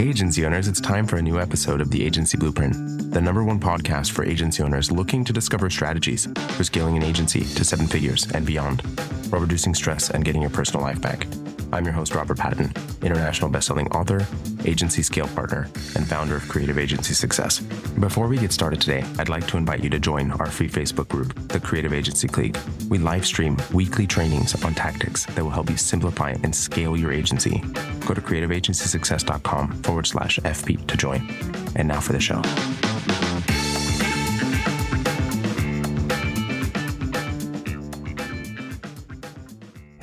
Hey, agency owners, it's time for a new episode of the Agency Blueprint, the number one podcast for agency owners looking to discover strategies for scaling an agency to seven figures and beyond, while reducing stress and getting your personal life back. I'm your host, Robert Patin, international bestselling author, agency scale partner, and founder of Creative Agency Success. Before we get started today, I'd like to invite you to join our free Facebook group, the Creative Agency Clique. We live stream weekly trainings on tactics that will help you simplify and scale your agency. Go to creativeagencysuccess.com forward slash FB to join. And now for the show.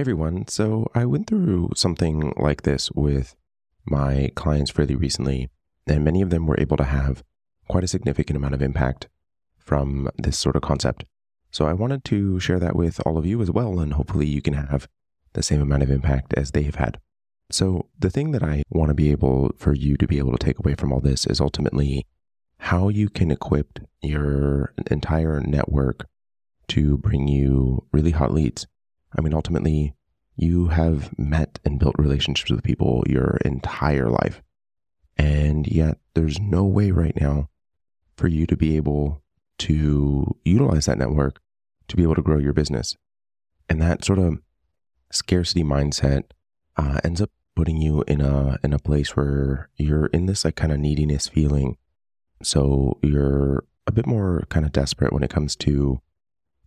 Hey everyone. So I went through something like this with my clients fairly recently, and many of them were able to have quite a significant amount of impact from this sort of concept. So I wanted to share that with all of you as well, and hopefully you can have the same amount of impact as they have had. So the thing that I want to be able for you to be able to take away from all this is ultimately how you can equip your entire network to bring you really hot leads. I mean, ultimately, you have met and built relationships with people your entire life. And yet, there's no way right now for you to be able to utilize that network to be able to grow your business. And that sort of scarcity mindset uh, ends up putting you in a in a place where you're in this like kind of neediness feeling. So you're a bit more kind of desperate when it comes to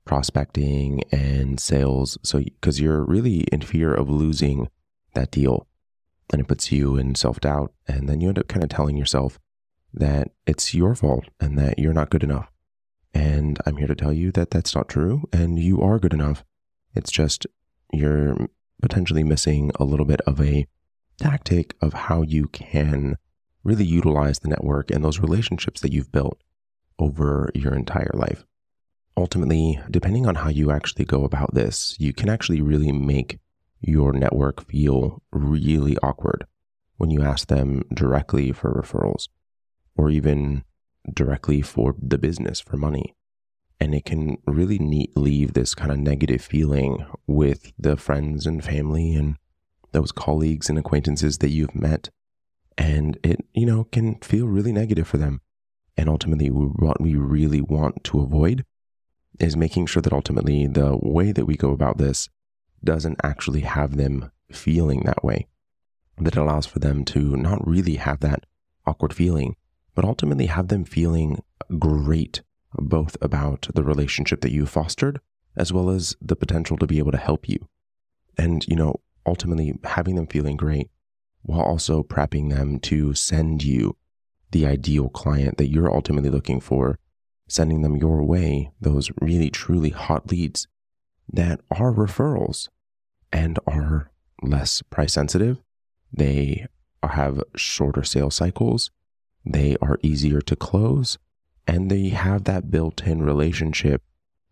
prospecting and sales. So, because you're really in fear of losing that deal, and it puts you in self doubt. And then you end up kind of telling yourself that it's your fault and that you're not good enough. And I'm here to tell you that that's not true. And you are good enough. It's just you're potentially missing a little bit of a tactic of how you can really utilize the network and those relationships that you've built over your entire life ultimately, depending on how you actually go about this, you can actually really make your network feel really awkward when you ask them directly for referrals or even directly for the business for money. And it can really leave this kind of negative feeling with the friends and family and those colleagues and acquaintances that you've met. And it, you know, can feel really negative for them. And ultimately, what we really want to avoid is making sure that ultimately the way that we go about this doesn't actually have them feeling that way. That allows for them to not really have that awkward feeling, but ultimately have them feeling great, both about the relationship that you fostered, as well as the potential to be able to help you. And, you know, ultimately having them feeling great while also prepping them to send you the ideal client that you're ultimately looking for sending them your way, those really truly hot leads that are referrals and are less price sensitive. They have shorter sales cycles. They are easier to close and they have that built in relationship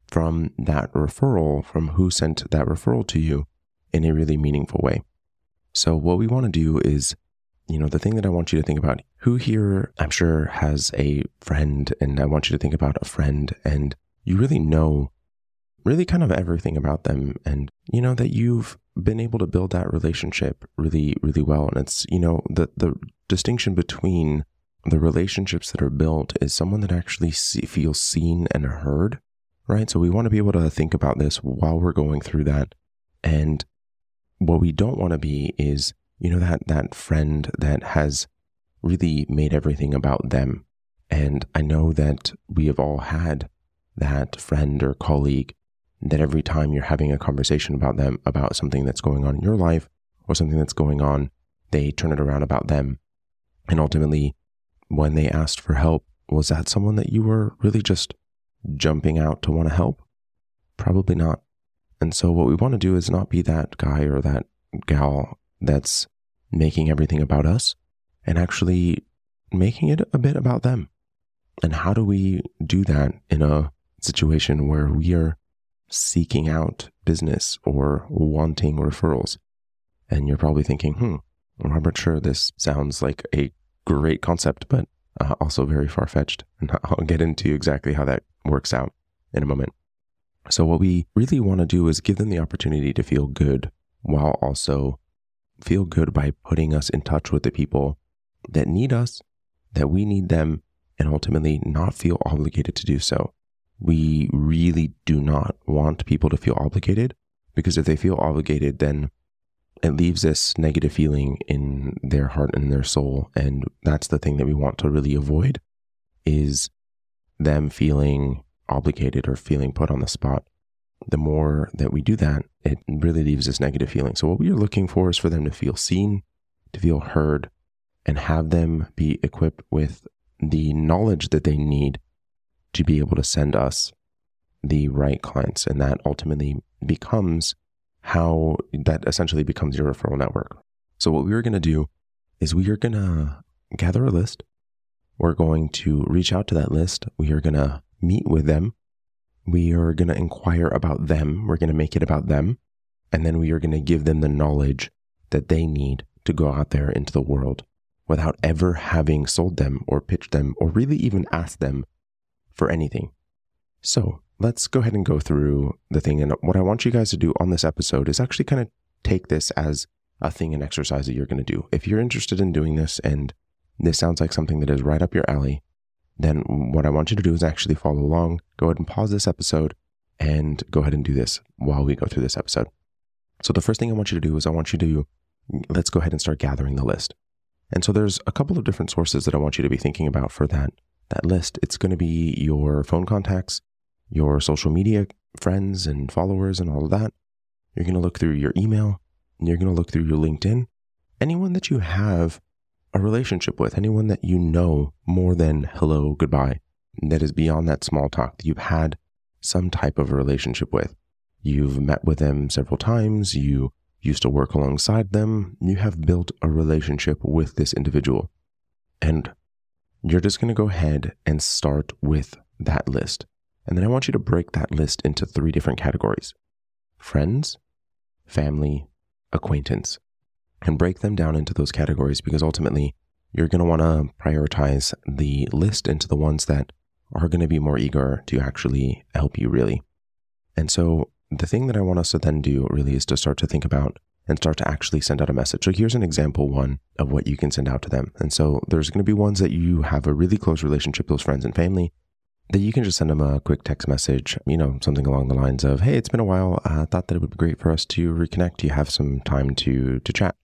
from that referral, from who sent that referral to you in a really meaningful way. So, what we want to do is you know, the thing that I want you to think about who here, I'm sure, has a friend, and I want you to think about a friend, and you really know really kind of everything about them, and you know that you've been able to build that relationship really, really well. And it's, you know, the, the distinction between the relationships that are built is someone that actually see, feels seen and heard, right? So we want to be able to think about this while we're going through that. And what we don't want to be is you know that that friend that has really made everything about them. And i know that we have all had that friend or colleague that every time you're having a conversation about them about something that's going on in your life or something that's going on they turn it around about them. And ultimately when they asked for help was that someone that you were really just jumping out to want to help? Probably not. And so what we want to do is not be that guy or that gal that's making everything about us and actually making it a bit about them. And how do we do that in a situation where we are seeking out business or wanting referrals? And you're probably thinking, hmm, Robert, sure, this sounds like a great concept, but uh, also very far fetched. And I'll get into exactly how that works out in a moment. So, what we really want to do is give them the opportunity to feel good while also feel good by putting us in touch with the people that need us, that we need them, and ultimately not feel obligated to do so. We really do not want people to feel obligated because if they feel obligated, then it leaves this negative feeling in their heart and their soul. And that's the thing that we want to really avoid is them feeling obligated or feeling put on the spot. The more that we do that, it really leaves this negative feeling. So what we are looking for is for them to feel seen, to feel heard, and have them be equipped with the knowledge that they need to be able to send us the right clients. And that ultimately becomes how that essentially becomes your referral network. So, what we are going to do is we are going to gather a list. We're going to reach out to that list. We are going to meet with them. We are going to inquire about them. We're going to make it about them. And then we are going to give them the knowledge that they need to go out there into the world without ever having sold them or pitched them or really even asked them for anything. So let's go ahead and go through the thing. And what I want you guys to do on this episode is actually kind of take this as a thing and exercise that you're going to do. If you're interested in doing this and this sounds like something that is right up your alley, then what I want you to do is actually follow along. Go ahead and pause this episode and go ahead and do this while we go through this episode. So the first thing I want you to do is I want you to let's go ahead and start gathering the list. And so there's a couple of different sources that I want you to be thinking about for that that list. It's going to be your phone contacts, your social media friends and followers and all of that. You're going to look through your email, you're going to look through your LinkedIn. Anyone that you have a relationship with, anyone that you know more than hello, goodbye, that is beyond that small talk that you've had some type of a relationship with. You've met with them several times, you used to work alongside them, you have built a relationship with this individual. And you're just going to go ahead and start with that list. And then I want you to break that list into three different categories friends, family, acquaintance, and break them down into those categories because ultimately you're going to want to prioritize the list into the ones that are going to be more eager to actually help you, really. And so the thing that I want us to then do really is to start to think about and start to actually send out a message. So here's an example one of what you can send out to them. And so there's going to be ones that you have a really close relationship, those friends and family, that you can just send them a quick text message, you know, something along the lines of, "Hey, it's been a while. I thought that it would be great for us to reconnect. Do you have some time to to chat?"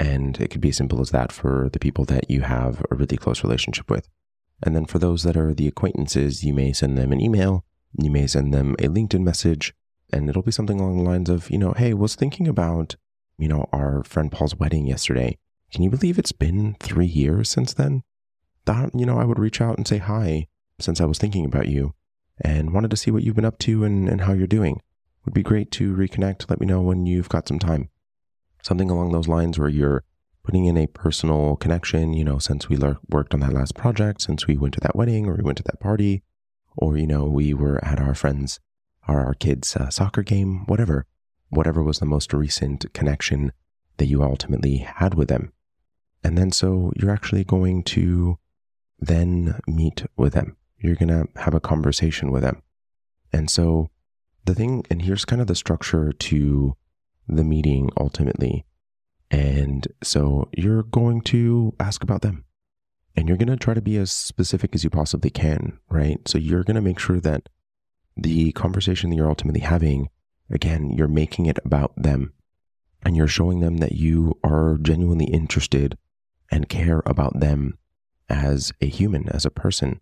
And it could be as simple as that for the people that you have a really close relationship with. And then for those that are the acquaintances, you may send them an email, you may send them a LinkedIn message, and it'll be something along the lines of, you know, "Hey, was thinking about, you know, our friend Paul's wedding yesterday. Can you believe it's been 3 years since then?" That, you know, I would reach out and say hi since I was thinking about you and wanted to see what you've been up to and, and how you're doing. Would be great to reconnect. Let me know when you've got some time. Something along those lines where you're putting in a personal connection, you know, since we worked on that last project, since we went to that wedding or we went to that party, or, you know, we were at our friend's or our kids' uh, soccer game, whatever, whatever was the most recent connection that you ultimately had with them. And then so you're actually going to then meet with them you're going to have a conversation with them. And so the thing, and here's kind of the structure to the meeting ultimately. And so you're going to ask about them and you're going to try to be as specific as you possibly can, right? So you're going to make sure that the conversation that you're ultimately having, again, you're making it about them and you're showing them that you are genuinely interested and care about them as a human, as a person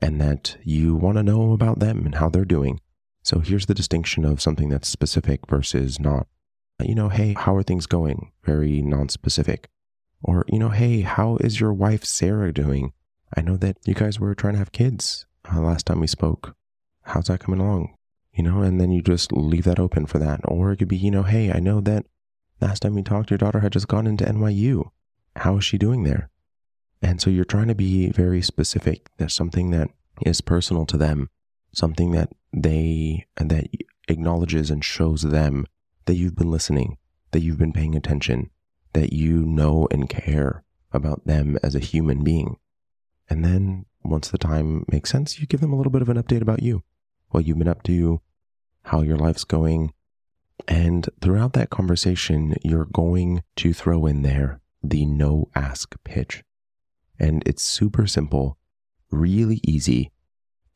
and that you want to know about them and how they're doing. So here's the distinction of something that's specific versus not. You know, hey, how are things going? Very non-specific. Or, you know, hey, how is your wife Sarah doing? I know that you guys were trying to have kids uh, last time we spoke. How's that coming along? You know, and then you just leave that open for that. Or it could be, you know, hey, I know that last time we talked, your daughter had just gone into NYU. How is she doing there? And so you're trying to be very specific. There's something that is personal to them, something that they that acknowledges and shows them that you've been listening, that you've been paying attention, that you know and care about them as a human being. And then once the time makes sense, you give them a little bit of an update about you, what you've been up to, how your life's going. And throughout that conversation, you're going to throw in there the no ask pitch. And it's super simple, really easy,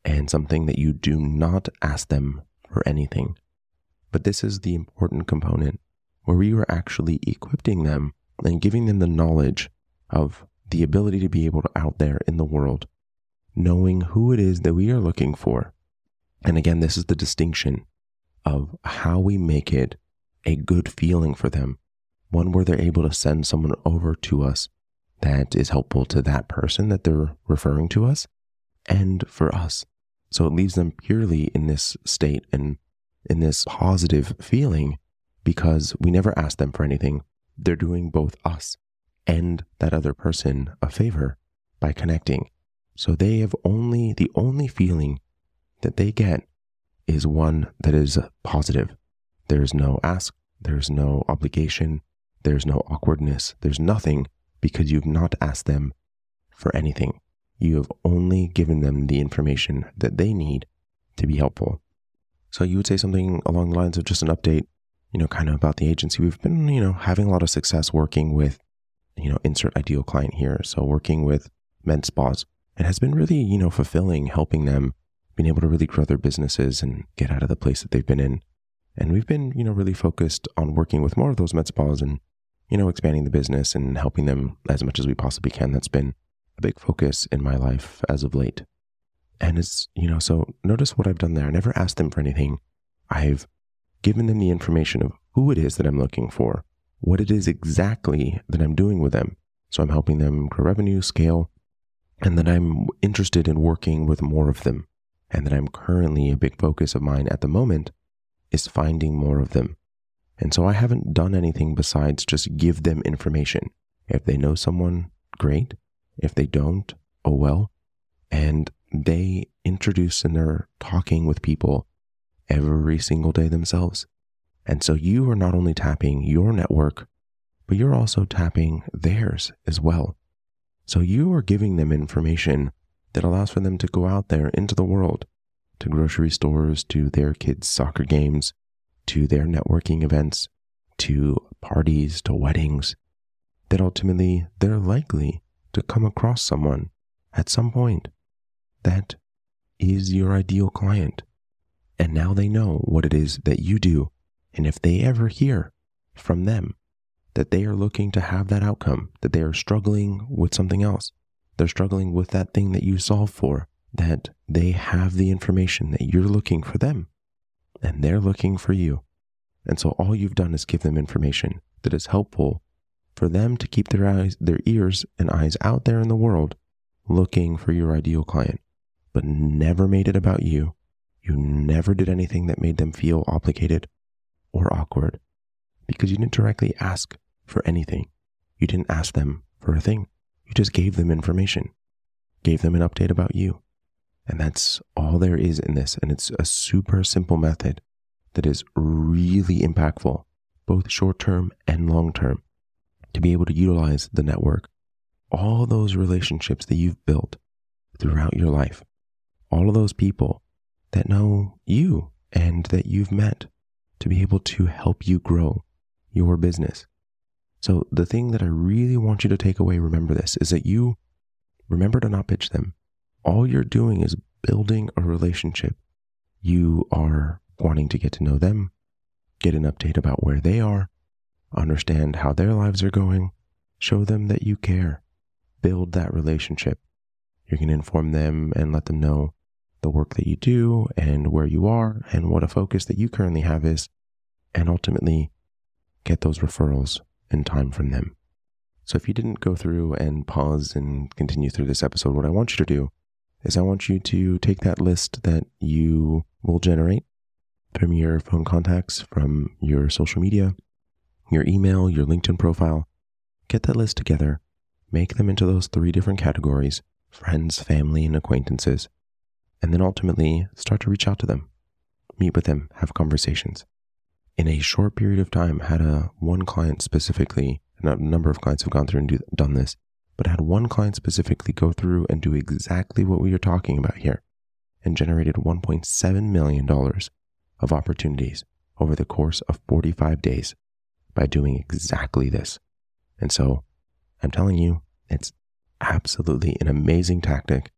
and something that you do not ask them for anything. But this is the important component where we are actually equipping them and giving them the knowledge of the ability to be able to out there in the world, knowing who it is that we are looking for. And again, this is the distinction of how we make it a good feeling for them, one where they're able to send someone over to us that is helpful to that person that they're referring to us and for us. So it leaves them purely in this state and in this positive feeling because we never ask them for anything. They're doing both us and that other person a favor by connecting. So they have only, the only feeling that they get is one that is positive. There's no ask, there's no obligation, there's no awkwardness, there's nothing because you've not asked them for anything. You have only given them the information that they need to be helpful. So you would say something along the lines of just an update, you know, kind of about the agency. We've been, you know, having a lot of success working with, you know, insert ideal client here. So working with med spas. It has been really, you know, fulfilling helping them being able to really grow their businesses and get out of the place that they've been in. And we've been, you know, really focused on working with more of those med spas and, you know, expanding the business and helping them as much as we possibly can. That's been a big focus in my life as of late. And it's, you know, so notice what I've done there. I never asked them for anything. I've given them the information of who it is that I'm looking for, what it is exactly that I'm doing with them. So I'm helping them grow revenue, scale, and that I'm interested in working with more of them. And that I'm currently a big focus of mine at the moment is finding more of them. And so I haven't done anything besides just give them information. If they know someone, great. If they don't, oh well. And they introduce and they're talking with people every single day themselves. And so you are not only tapping your network, but you're also tapping theirs as well. So you are giving them information that allows for them to go out there into the world, to grocery stores, to their kids' soccer games, to their networking events, to parties, to weddings, that ultimately they're likely to come across someone at some point that is your ideal client. And now they know what it is that you do. And if they ever hear from them that they are looking to have that outcome, that they are struggling with something else, they're struggling with that thing that you solve for, that they have the information that you're looking for them and they're looking for you. And so all you've done is give them information that is helpful for them to keep their eyes, their ears and eyes out there in the world looking for your ideal client, but never made it about you. You never did anything that made them feel obligated or awkward because you didn't directly ask for anything. You didn't ask them for a thing. You just gave them information, gave them an update about you. And that's all there is in this. And it's a super simple method that is really impactful, both short term and long term to be able to utilize the network, all those relationships that you've built throughout your life, all of those people that know you and that you've met to be able to help you grow your business. So, the thing that I really want you to take away, remember this, is that you remember to not pitch them. All you're doing is building a relationship. You are wanting to get to know them, get an update about where they are, understand how their lives are going, show them that you care, build that relationship. You can inform them and let them know the work that you do and where you are and what a focus that you currently have is, and ultimately get those referrals in time from them. So if you didn't go through and pause and continue through this episode, what I want you to do is I want you to take that list that you will generate from your phone contacts, from your social media, your email, your LinkedIn profile. Get that list together, make them into those three different categories friends, family, and acquaintances, and then ultimately start to reach out to them, meet with them, have conversations. In a short period of time, had a one client specifically, and a number of clients have gone through and do, done this, but had one client specifically go through and do exactly what we are talking about here and generated $1.7 million of opportunities over the course of 45 days by doing exactly this. And so I'm telling you, it's absolutely an amazing tactic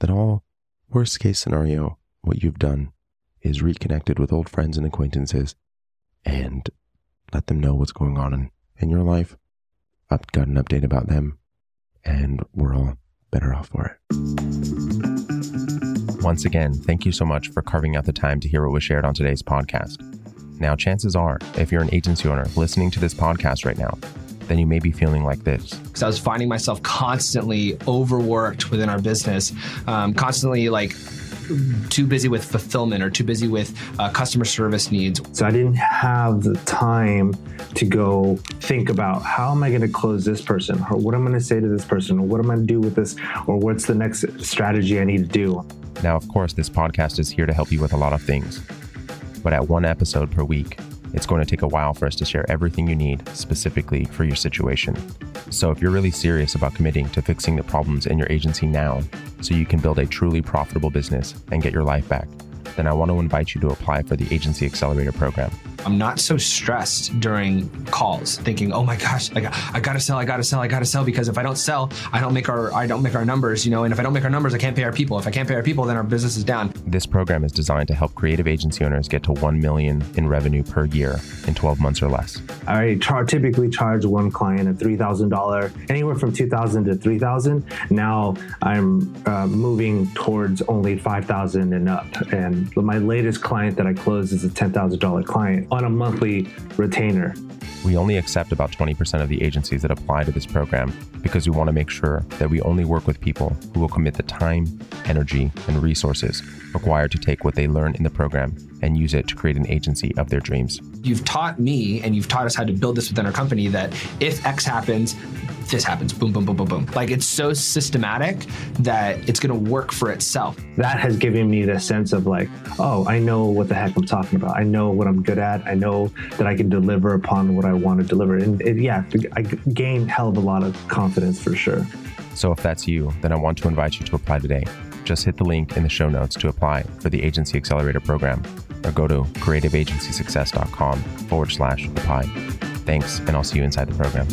that all worst case scenario, what you've done is reconnected with old friends and acquaintances and let them know what's going on in, in your life. I've got an update about them and we're all better off for it. Once again, thank you so much for carving out the time to hear what was shared on today's podcast. Now, chances are, if you're an agency owner listening to this podcast right now, then you may be feeling like this. Because I was finding myself constantly overworked within our business, um, constantly like too busy with fulfillment or too busy with uh, customer service needs. So I didn't have the time to go think about how am I going to close this person or what am I'm going to say to this person or what am I going to do with this or what's the next strategy I need to do. Now, of course, this podcast is here to help you with a lot of things. But at one episode per week, it's going to take a while for us to share everything you need specifically for your situation. So, if you're really serious about committing to fixing the problems in your agency now so you can build a truly profitable business and get your life back, then I want to invite you to apply for the Agency Accelerator program. I'm not so stressed during calls, thinking, "Oh my gosh, I, got, I gotta sell, I gotta sell, I gotta sell," because if I don't sell, I don't make our I don't make our numbers, you know. And if I don't make our numbers, I can't pay our people. If I can't pay our people, then our business is down. This program is designed to help creative agency owners get to one million in revenue per year in 12 months or less. I char- typically charge one client a three thousand dollar, anywhere from two thousand to three thousand. Now I'm uh, moving towards only five thousand and up, and my latest client that I closed is a ten thousand dollar client on a monthly retainer. We only accept about 20% of the agencies that apply to this program because we want to make sure that we only work with people who will commit the time, energy, and resources required to take what they learn in the program and use it to create an agency of their dreams. You've taught me and you've taught us how to build this within our company that if X happens, this happens. Boom, boom, boom, boom, boom. Like it's so systematic that it's going to work for itself. That has given me the sense of like, oh, I know what the heck I'm talking about. I know what I'm good at. I know that I can deliver upon what I want to deliver. And it, yeah, I gained hell of a lot of confidence for sure. So if that's you, then I want to invite you to apply today. Just hit the link in the show notes to apply for the Agency Accelerator program or go to creativeagencysuccess.com forward slash apply. Thanks, and I'll see you inside the program.